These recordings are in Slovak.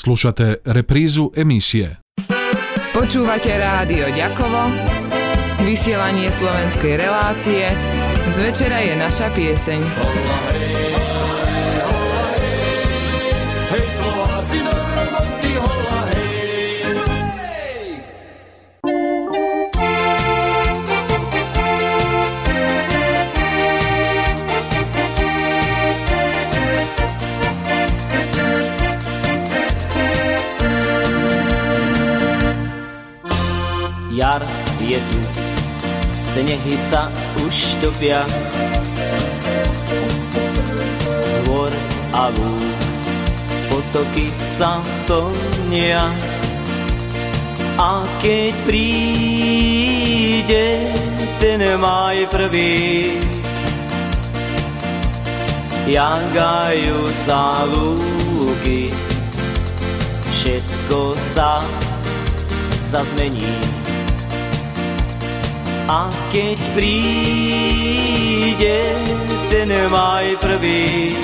Slušate reprízu emisie. Počúvate rádio Ďakovo, vysielanie slovenskej relácie, z večera je naša pieseň. Jar je tu, snehy sa už topia. Z hôr a lúk potoky sa plnia. A keď príde ten maj prvý, jangajú sa lúky, všetko sa zazmení. A keď príde ten maj prvý,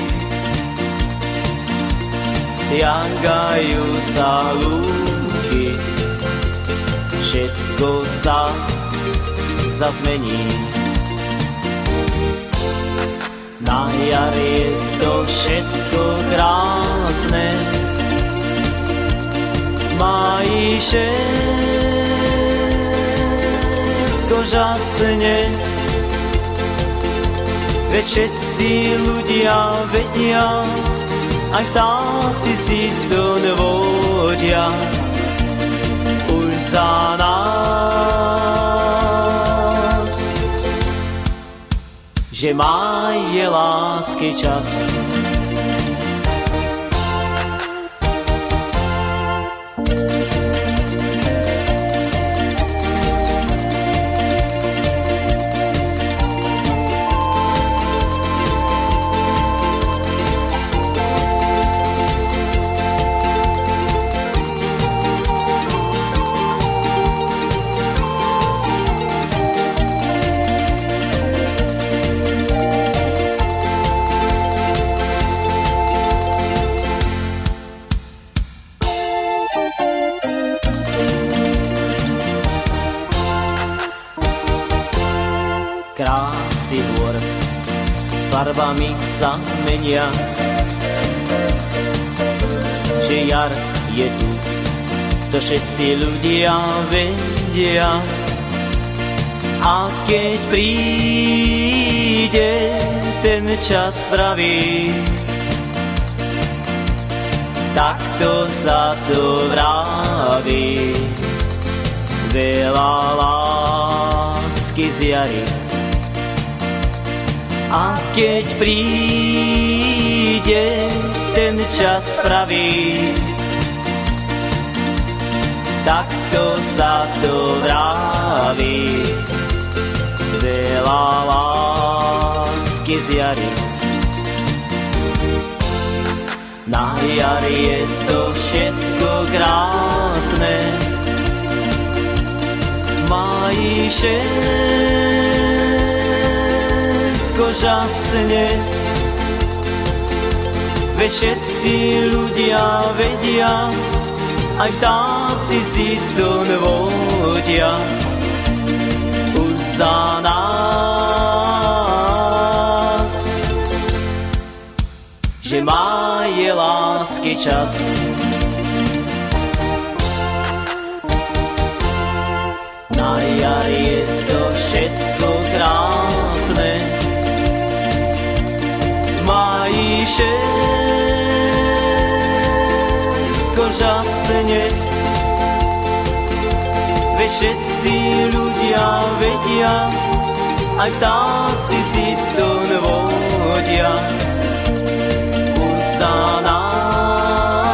jangajú sa lúky, všetko sa zazmení. Na jar je to všetko krásne, majíše všetko žasne. Veď všetci ľudia vedia, aj vtáci si to nevodia. Už za nás, že má je lásky čas. Sa menia. Že jar je tu, to všetci ľudia vedia. A keď príde ten čas pravý, takto sa to vraví. Veľa lásky z jary a keď príde ten čas pravý, takto sa to vraví. Veľa lásky z jary. Na jari je to všetko krásne, majíše všetko žasne. Veď všetci ľudia vedia, aj vtáci si to nevodia. Už za nás, že má je lásky čas. Na jar je to všetko krásne, všetko žasne. Veď všetci ľudia vedia, aj vtáci si to nevodia. Už za nás,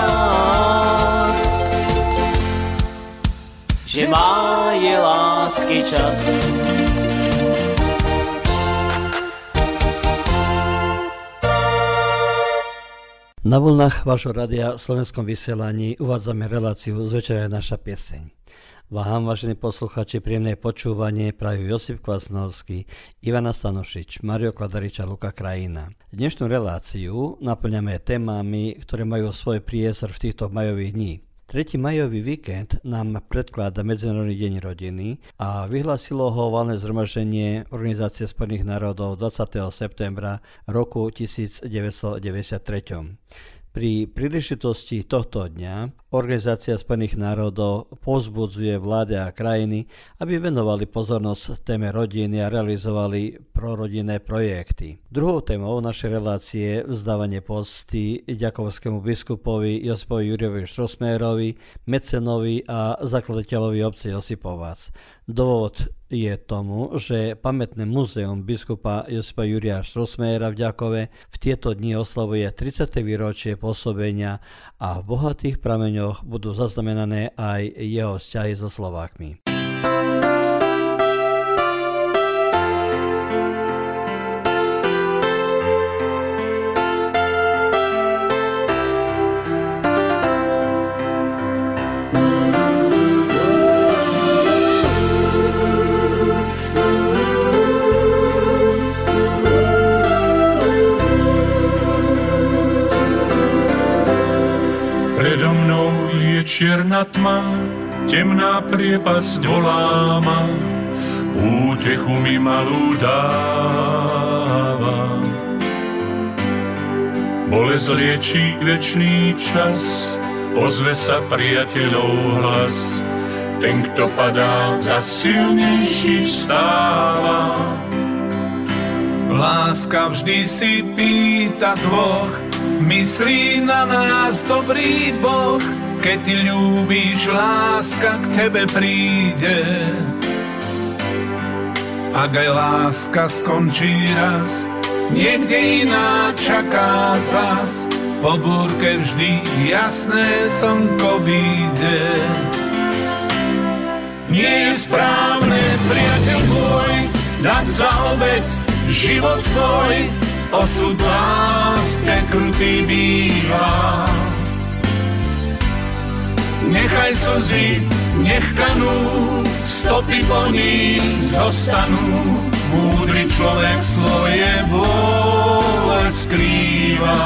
že má je lásky čas. Na vlnách vášho radia v slovenskom vysielaní uvádzame reláciu z večera naša pieseň. Vám, vážení posluchači, príjemné počúvanie prajú Josip Kvasnovský, Ivana Stanošič, Mario Kladarič a Luka Krajina. Dnešnú reláciu naplňame témami, ktoré majú svoj priestor v týchto majových dní. 3. majový víkend nám predkláda Medzinárodný deň rodiny a vyhlásilo ho valné zhromaždenie Organizácie Spojených národov 20. septembra roku 1993. Pri príležitosti tohto dňa Organizácia Spojených národov pozbudzuje vlády a krajiny, aby venovali pozornosť téme rodiny a realizovali prorodinné projekty. Druhou témou našej relácie je vzdávanie posty ďakovskému biskupovi Josipovi Juriovi Štrosmérovi, mecenovi a zakladateľovi obce Josipovac. Dôvod je tomu, že pamätné muzeum biskupa Josipa Juria Štrosméra v Ďakove v tieto dni oslavuje 30. výročie pôsobenia a v bohatých prameňoch budú zaznamenané aj jeho vzťahy so Slovákmi. Temná priepasť volá ma, útechu mi malú dáva. Bolesť liečí večný čas, ozve sa priateľov hlas, ten, kto padá, za silnejší vstáva. Láska vždy si pýta dvoch, myslí na nás dobrý Boh, keď ty ľúbíš, láska k tebe príde. Ak aj láska skončí raz, niekde iná čaká zas, po búrke vždy jasné slnko vyjde. Nie je správne, priateľ môj, dať za obeď život svoj, osud láske krutý býva. Nechaj slzy, nech kanú, stopy po nich zostanú. Múdry človek svoje vôle skrýva.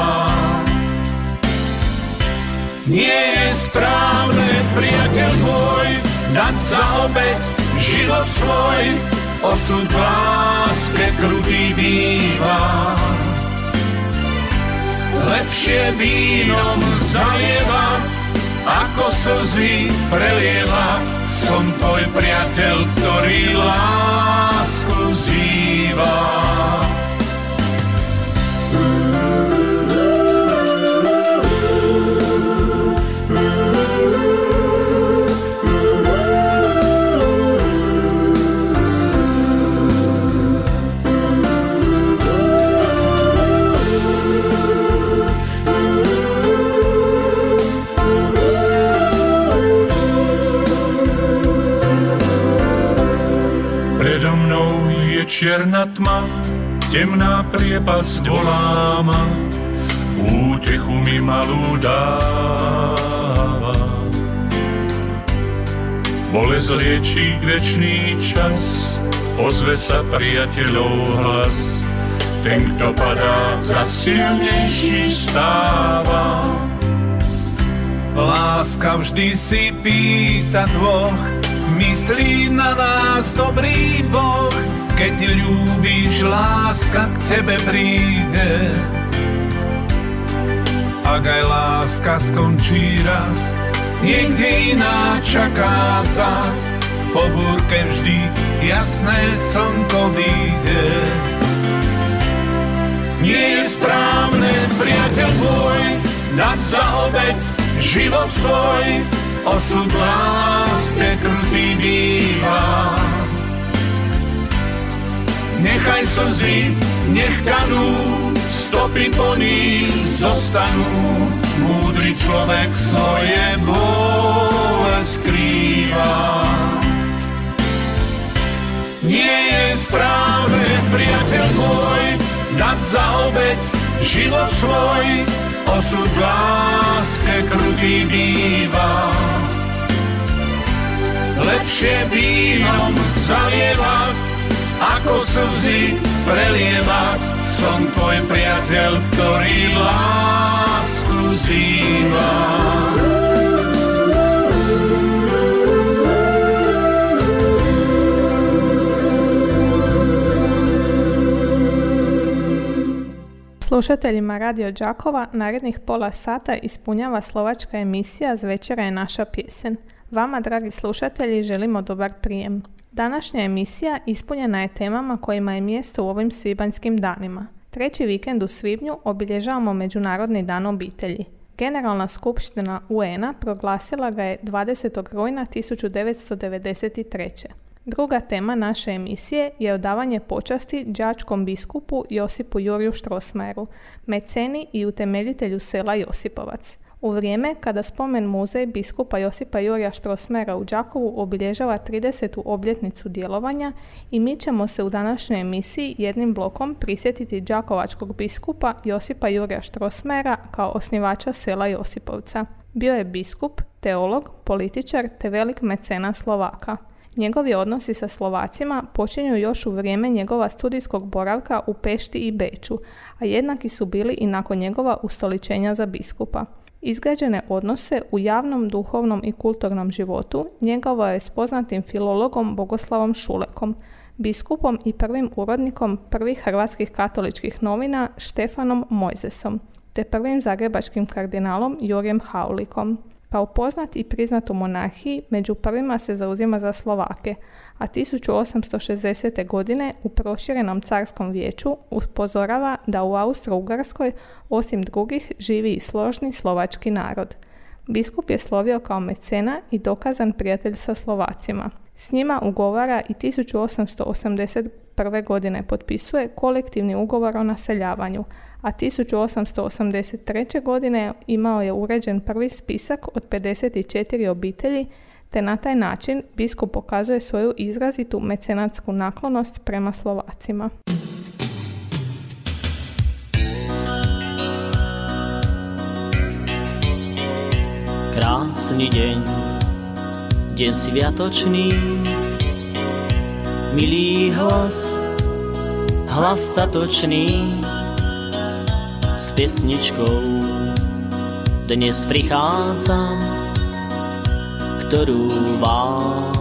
Nie je správne, priateľ môj, dať za obeď život svoj, osud v láske krutý býva. Lepšie vínom zalievať, ako slzy prelieva, som tvoj priateľ, ktorý lásku čierna tma, temná priepasť volá útechu mi malú dáva. Bolesť liečí večný čas, ozve sa priateľov hlas, ten, kto padá, za silnejší stáva. Láska vždy si pýta dvoch, myslí na nás dobrý Boh, keď ľúbíš, láska k tebe príde. Ak aj láska skončí raz, niekde iná čaká zas. Po búrke vždy jasné slnko vyjde. Nie je správne, priateľ môj, dať za obeď život svoj, osud láske krutý býva. Nechaj slzy, nech kanú, stopy po nich zostanú. Múdry človek svoje bole skrýva. Nie je správne, priateľ môj, dať za obeď život svoj, osud láske krutý býva. Lepšie vínom zalievať, ako slzy prelievať. Som tvoj priateľ, ktorý lásku zýva. Slušateljima Radio Đakova narednih pola sata ispunjava slovačka emisija Z večera je naša pjesen. Vama, dragi slušatelji, želimo dobar prijem. Današnja emisija ispunjena je temama kojima je mjesto u ovim svibanjskim danima. Treći vikend u svibnju obilježavamo Međunarodni dan obitelji. Generalna skupština UN-a proglasila ga je 20. rujna 1993. Druga tema naše emisije je odavanje počasti đačkom biskupu Josipu Juriju Štrosmajeru, meceni i utemeljitelju sela Josipovac. U vrijeme kada spomen muzej biskupa Josipa Jurija Štrosmera u Đakovu obilježava 30. obljetnicu djelovanja i mi ćemo se u današnjoj emisiji jednim blokom prisjetiti đakovačkog biskupa Josipa Jurija Štrosmera kao osnivača sela Josipovca. Bio je biskup, teolog, političar te velik mecena Slovaka. Njegovi odnosi sa Slovacima počinju još u vrijeme njegova studijskog boravka u Pešti i Beču, a jednaki su bili i nakon njegova ustoličenja za biskupa. Izgrađene odnose u javnom, duhovnom i kulturnom životu njegovo je s poznatim filologom Bogoslavom Šulekom, biskupom i prvim urodnikom prvih hrvatskih katoličkih novina Štefanom Mojzesom, te prvim zagrebačkim kardinalom Jurijem Haulikom. Kao poznat i priznat u monarhiji, među prvima se zauzima za Slovake, a 1860. godine u proširenom carskom vijeću upozorava da u Austro-Ugarskoj, osim drugih, živi i složni slovački narod. Biskup je slovio kao mecena i dokazan prijatelj sa Slovacima. S njima ugovara i 1881. godine potpisuje kolektivni ugovor o naseljavanju, a 1883. godine imao je uređen prvi spisak od 54 obitelji, te na taj način biskup pokazuje svoju izrazitu mecenatsku naklonost prema Slovacima. Krásny deň, deň sviatočný, milý hlas, hlas statočný, s pesničkou dnes prichádzam, ktorú vám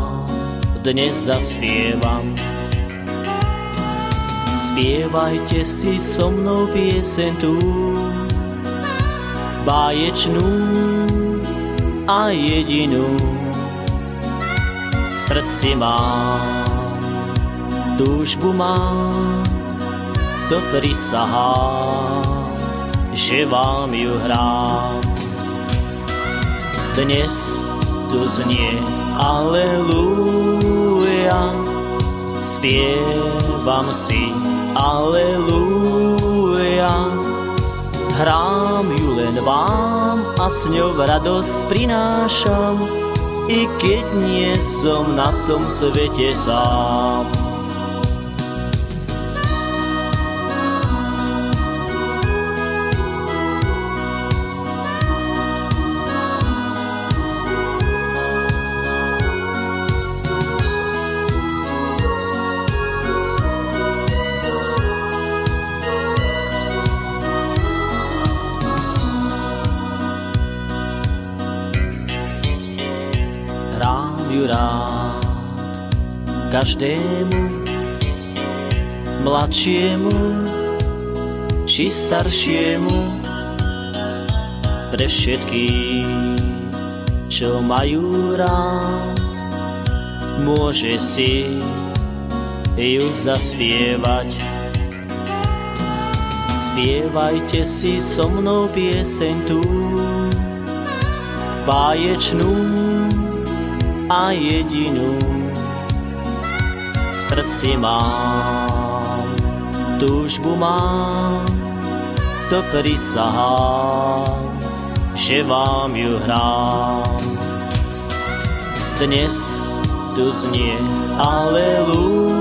dnes zaspievam. Spievajte si so mnou piesen tú, báječnú a jedinú. Srdci mám, túžbu mám, to prisahám že vám ju hrám. Dnes tu znie Aleluja, spievam si Aleluja. Hrám ju len vám a s ňou radosť prinášam, i keď nie som na tom svete sám. Každému, mladšiemu či staršiemu, pre všetkých, čo majú rád, môže si ju zaspievať. Spievajte si so mnou pieseň tú, báječnú a jedinú srdci mám, túžbu mám, to prisahám, že vám ju hrám. Dnes tu znie Aleluja,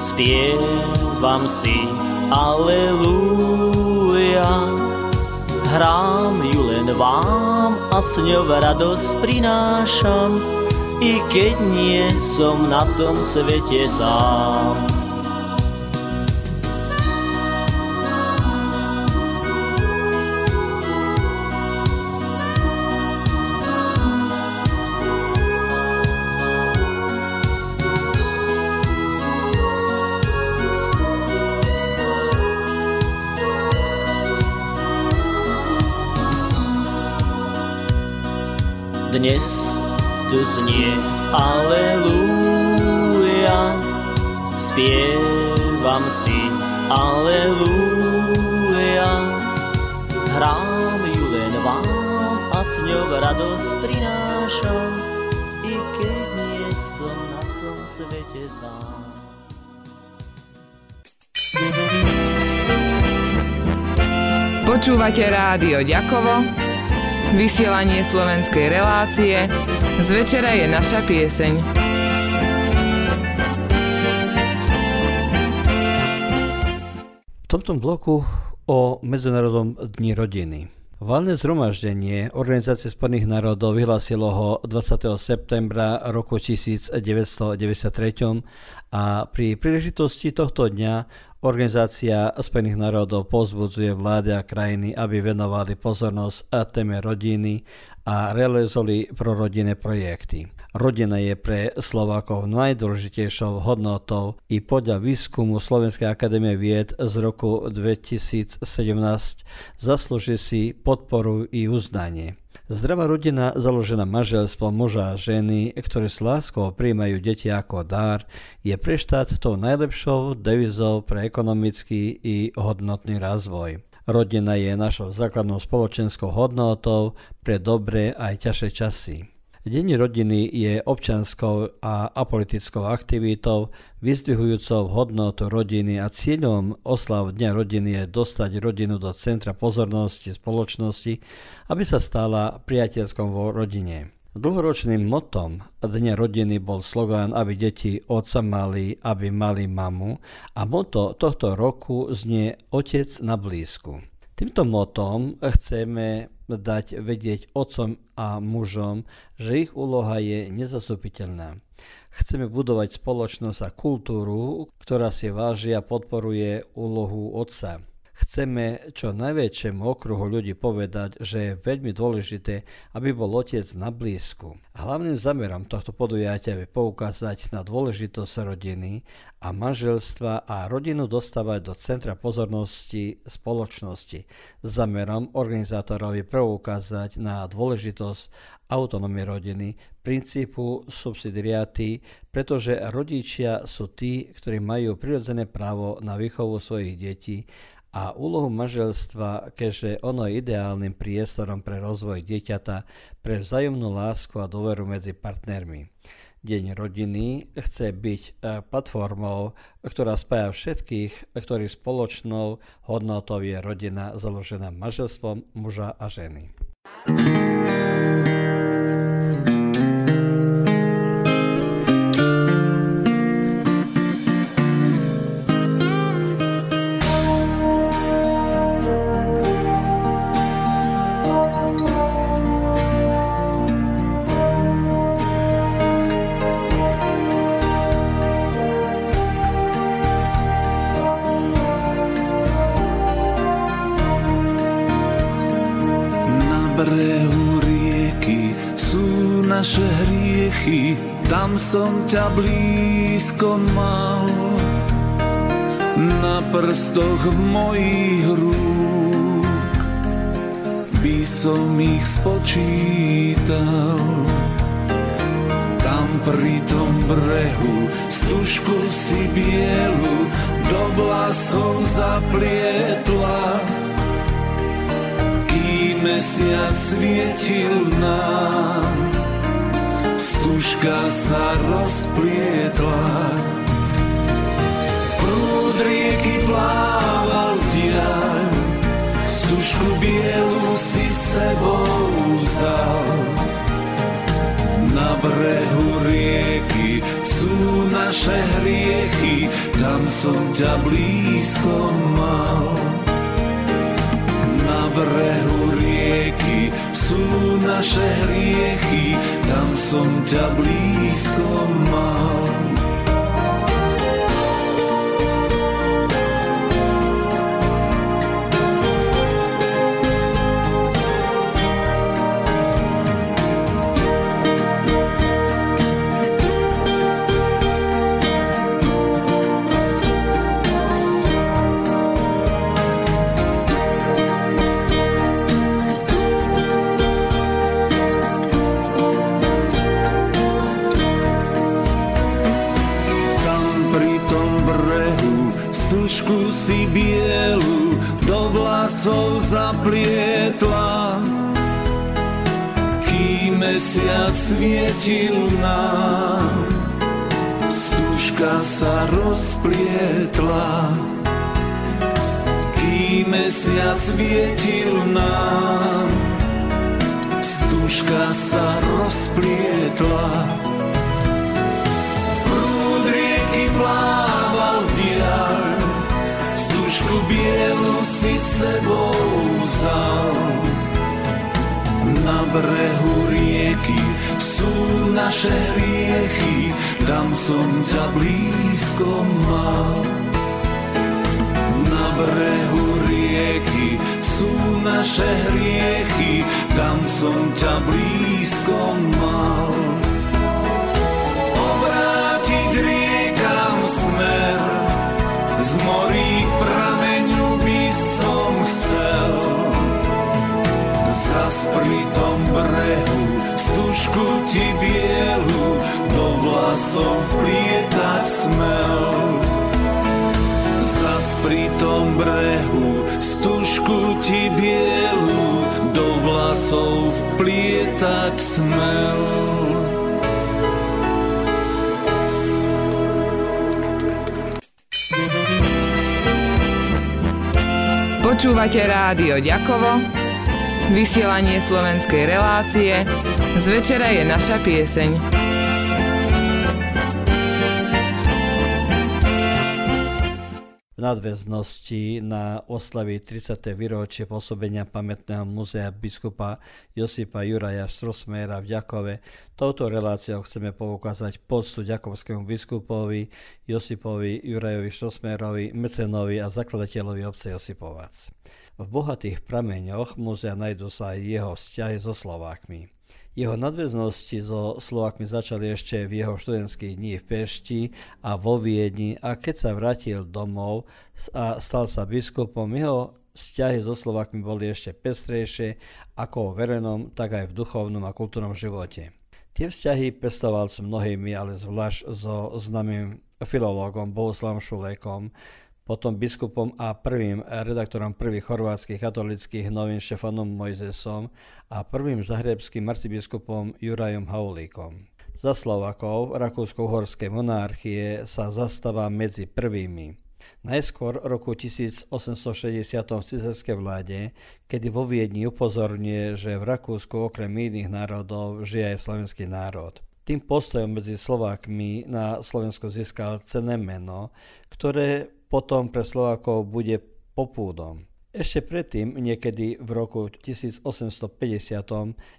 spievam si Aleluja. Hrám ju len vám ňou radosť prinášam, i keď nie som na tom svete sám. Dnes tu znie Aleluja, spievam si Aleluja. Hrám ju len vám a s ňou radosť prinášam, i keď nie som na tom svete sám. Počúvate rádio Ďakovo Vysielanie slovenskej relácie Z večera je naša pieseň. V tomto bloku o Medzinárodnom dni rodiny. Valné zhromaždenie Organizácie spojených národov vyhlásilo ho 20. septembra roku 1993 a pri príležitosti tohto dňa Organizácia Spojených národov pozbudzuje vlády a krajiny, aby venovali pozornosť a téme rodiny a realizovali prorodinné projekty. Rodina je pre Slovákov najdôležitejšou hodnotou i podľa výskumu Slovenskej akadémie vied z roku 2017 zaslúži si podporu i uznanie. Zdravá rodina založená manželstvom muža a ženy, ktorí s láskou príjmajú deti ako dar, je pre štát tou najlepšou devizou pre ekonomický i hodnotný rozvoj. Rodina je našou základnou spoločenskou hodnotou pre dobré aj ťažšie časy. Deň rodiny je občanskou a apolitickou aktivitou, vyzdvihujúcou hodnotu rodiny a cieľom oslav Dňa rodiny je dostať rodinu do centra pozornosti spoločnosti, aby sa stala priateľskom vo rodine. Dlhoročným motom Dňa rodiny bol slogán, aby deti otca mali, aby mali mamu a moto tohto roku znie Otec na blízku. Týmto motom chceme dať vedieť otcom a mužom, že ich úloha je nezastupiteľná. Chceme budovať spoločnosť a kultúru, ktorá si váži a podporuje úlohu otca. Chceme čo najväčšiemu okruhu ľudí povedať, že je veľmi dôležité, aby bol otec na blízku. Hlavným zamerom tohto podujatia je poukázať na dôležitosť rodiny a manželstva a rodinu dostávať do centra pozornosti spoločnosti. Zamerom organizátorov je preukázať na dôležitosť autonómie rodiny, princípu subsidiariaty, pretože rodičia sú tí, ktorí majú prirodzené právo na výchovu svojich detí a úlohu manželstva, keďže ono je ideálnym priestorom pre rozvoj dieťata, pre vzájomnú lásku a dôveru medzi partnermi. Deň rodiny chce byť e, platformou, ktorá spája všetkých, ktorí spoločnou hodnotou je rodina založená manželstvom muža a ženy. Som ťa blízko mal. Na prstoch mojich rúk by som ich spočítal. Tam pri tom brehu stužku si bielu do vlasov zaplietla. Mesiac svietil nám stužka sa rozplietla. Prúd rieky plával v diaľ, stužku bielu si sebou vzal. Na brehu rieky sú naše hriechy, tam som ťa blízko mal. Na brehu rieky sú naše hriechy, tam som ťa blízko mal. Zaplietla, kým mesiac svietil nám. Stužka sa rozplietla, kým mesiac svietil nám. Stužka sa rozplietla, stužku bielu si sebou vzal. Na brehu rieky sú naše hriechy, tam som ťa blízko mal. Na brehu rieky sú naše hriechy, tam som ťa blízko mal. Obrátiť riekam smer z morí prameňu zas pri tom brehu stužku ti bielu do vlasov vplietať smel. Zas pri tom brehu stužku ti bielu do vlasov vplietať smel. Počúvate rádio Ďakovo Vysielanie slovenskej relácie Z večera je naša pieseň. V nadväznosti na oslavy 30. výročie pôsobenia pamätného muzea biskupa Josipa Juraja Strosmera v Ďakove touto reláciou chceme poukázať poctu ďakovskému biskupovi Josipovi Jurajovi Strosmerovi, mecenovi a zakladateľovi obce Josipovac. V bohatých prameňoch múzea nájdú sa aj jeho vzťahy so Slovákmi. Jeho nadväznosti so Slovákmi začali ešte v jeho študentských dní v Pešti a vo Viedni a keď sa vrátil domov a stal sa biskupom, jeho vzťahy so Slovákmi boli ešte pestrejšie ako v verejnom, tak aj v duchovnom a kultúrnom živote. Tie vzťahy pestoval s mnohými, ale zvlášť so známym filológom Bohuslavom Šulekom, potom biskupom a prvým redaktorom prvých chorvátskych katolických novín Štefanom Mojzesom a prvým zahrebským arcibiskupom Jurajom Haulíkom. Za Slovakov Rakúsko-Uhorskej monarchie sa zastáva medzi prvými. Najskôr roku 1860 v cizerskej vláde, kedy vo Viedni upozorňuje, že v Rakúsku okrem iných národov žije aj slovenský národ. Tým postojom medzi Slovákmi na Slovensku získal cené meno, ktoré potom pre Slovákov bude popúdom. Ešte predtým, niekedy v roku 1850,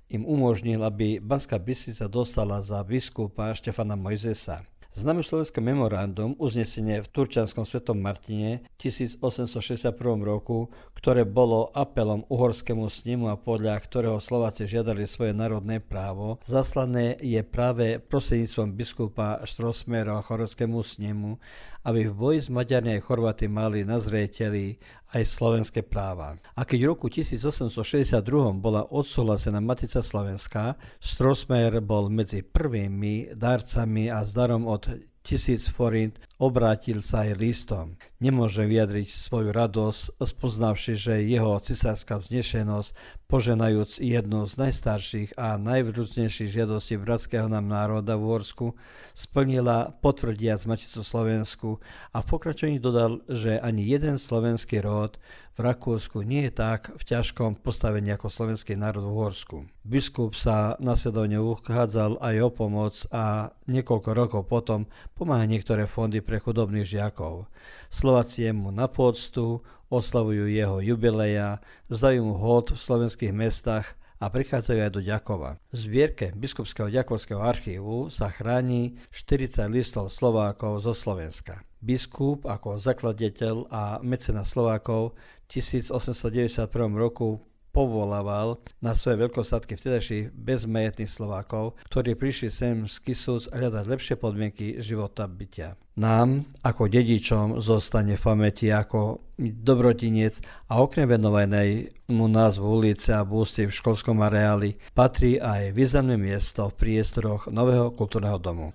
im umožnil, aby Banská Bystrica dostala za biskupa Štefana Mojzesa. Známe slovenské memorandum, uznesenie v Turčanskom svetom Martine 1861 roku, ktoré bolo apelom uhorskému snimu a podľa ktorého Slováci žiadali svoje národné právo, zaslané je práve prostredníctvom biskupa Štrosmera chorvátskému snimu, aby v boji s Maďarmi aj Chorváty mali na zreteli aj slovenské práva. A keď v roku 1862 bola odsúhlasená Matica Slovenská, Strosmayer bol medzi prvými darcami a s darom od tisíc forint, obrátil sa aj listom. Nemôže vyjadriť svoju radosť, spoznavši, že jeho cisárska vznešenosť, poženajúc jednu z najstarších a najvrúcnejších žiadostí bratského nám národa v Horsku, splnila potvrdiac Maticu Slovensku a v pokračovaní dodal, že ani jeden slovenský rod v Rakúsku nie je tak v ťažkom postavení ako slovenský národ v Horsku. Biskup sa nasledovne uchádzal aj o pomoc a niekoľko rokov potom pomáha niektoré fondy pre chudobných žiakov. Slováci mu na poctu, oslavujú jeho jubileja, vzdajú mu hod v slovenských mestách a prichádzajú aj do Ďakova. V zbierke Biskupského Ďakovského archívu sa chráni 40 listov Slovákov zo Slovenska. Biskup ako zakladateľ a mecena Slovákov 1891 roku povolával na svoje veľkostatky vtedajších bezmajetných Slovákov, ktorí prišli sem z Kisúc hľadať lepšie podmienky života bytia. Nám, ako dedičom, zostane v pamäti ako dobrotinec a okrem venovanej mu názvu ulice a bústy v školskom areáli patrí aj významné miesto v priestoroch nového kultúrneho domu.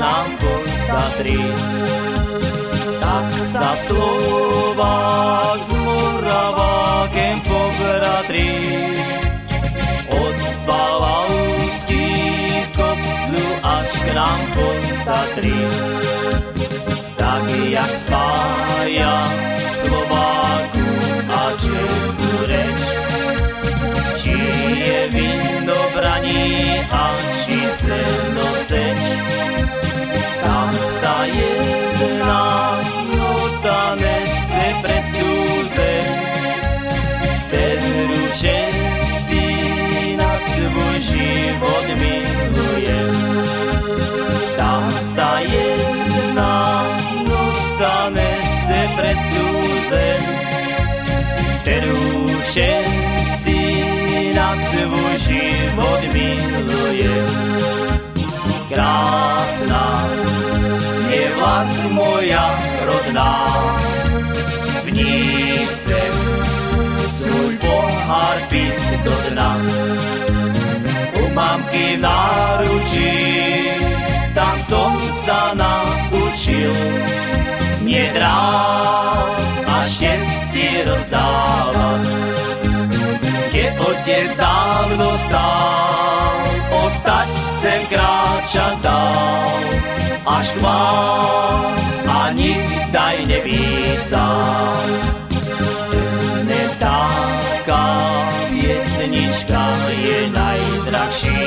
Nám po Tatry. Tak sa Slovák s Moravákem pobratrí od Pavalský kopcu až k nám pod Tatry. Tak jak spája Slováku a Čechu reč, či je víno braní a či seno seč, pre zem, ktorú všetci na svoj život milujem. Krásna je vlast moja rodná, v ní chcem svoj pohár piť do dna. U mamky náručí tam som sa naučil nedrát a šťastie rozdávať. Keď otec dávno stál, odtať chcem kráčať dál, až k vám ani daj nepísať. Ne taká je najdrahší,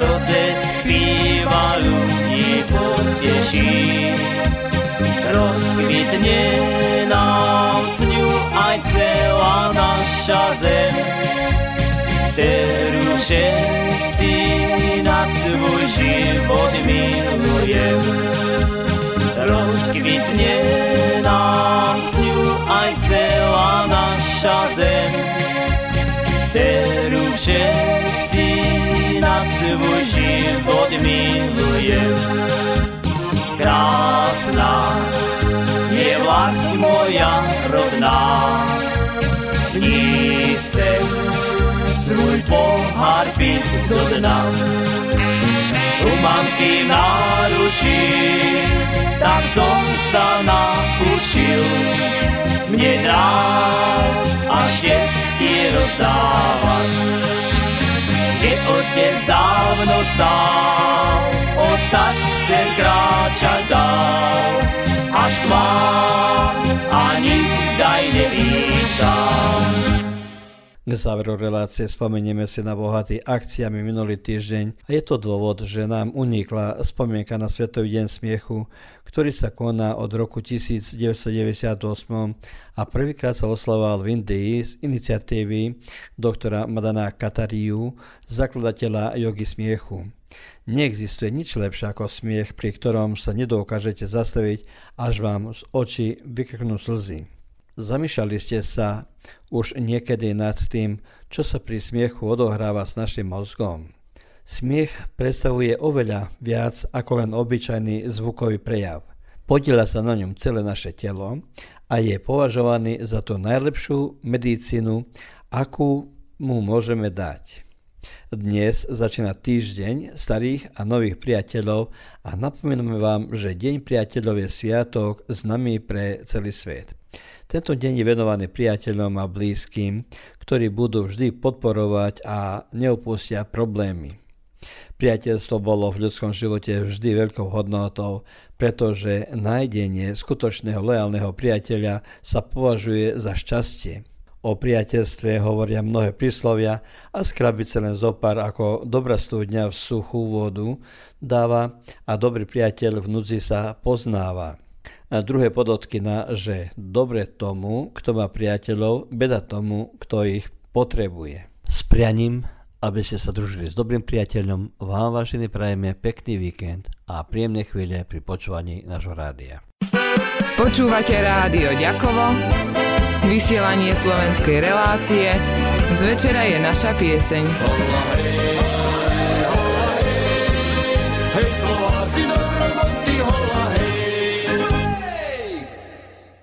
rozespíva ľudí poteší. Rozkvitne nám s ňu aj celá naša zem, ktorú všetci na svoj život milujem. Rozkvitne nám s ňu aj celá naša zem, ktorú všetci na svoj život milujem. Krásna je vlast moja rodná, ní chcem svoj pohár piť do dna. U mamky náručí, tak som sa naučil, mne dá a šťastie rozdávať kde otec dávno stál, odtať chcem kráčať dál, až k vám ani daj nepísam. K záveru relácie spomenieme si na bohatý akciami minulý týždeň a je to dôvod, že nám unikla spomienka na Svetový deň smiechu, ktorý sa koná od roku 1998 a prvýkrát sa oslavoval v Indii z iniciatívy doktora Madana Katariu, zakladateľa jogy smiechu. Neexistuje nič lepšie ako smiech, pri ktorom sa nedokážete zastaviť, až vám z očí vykrknú slzy. Zamýšľali ste sa už niekedy nad tým, čo sa pri smiechu odohráva s našim mozgom? Smiech predstavuje oveľa viac ako len obyčajný zvukový prejav. Podiela sa na ňom celé naše telo a je považovaný za tú najlepšiu medicínu, akú mu môžeme dať. Dnes začína týždeň starých a nových priateľov a napomíname vám, že Deň priateľov je sviatok známy pre celý svet. Tento deň je venovaný priateľom a blízkym, ktorí budú vždy podporovať a neopustia problémy. Priateľstvo bolo v ľudskom živote vždy veľkou hodnotou, pretože nájdenie skutočného lojálneho priateľa sa považuje za šťastie. O priateľstve hovoria mnohé príslovia a z krabice len zopár ako dobrá studňa v suchú vodu dáva a dobrý priateľ v núdzi sa poznáva. A druhé podotky na, že dobre tomu, kto má priateľov, beda tomu, kto ich potrebuje. S prianím, aby ste sa družili s dobrým priateľom, vám vážení prajeme pekný víkend a príjemné chvíle pri počúvaní nášho rádia. Počúvate rádio Ďakovo Vysielanie slovenskej relácie Z večera je naša pieseň.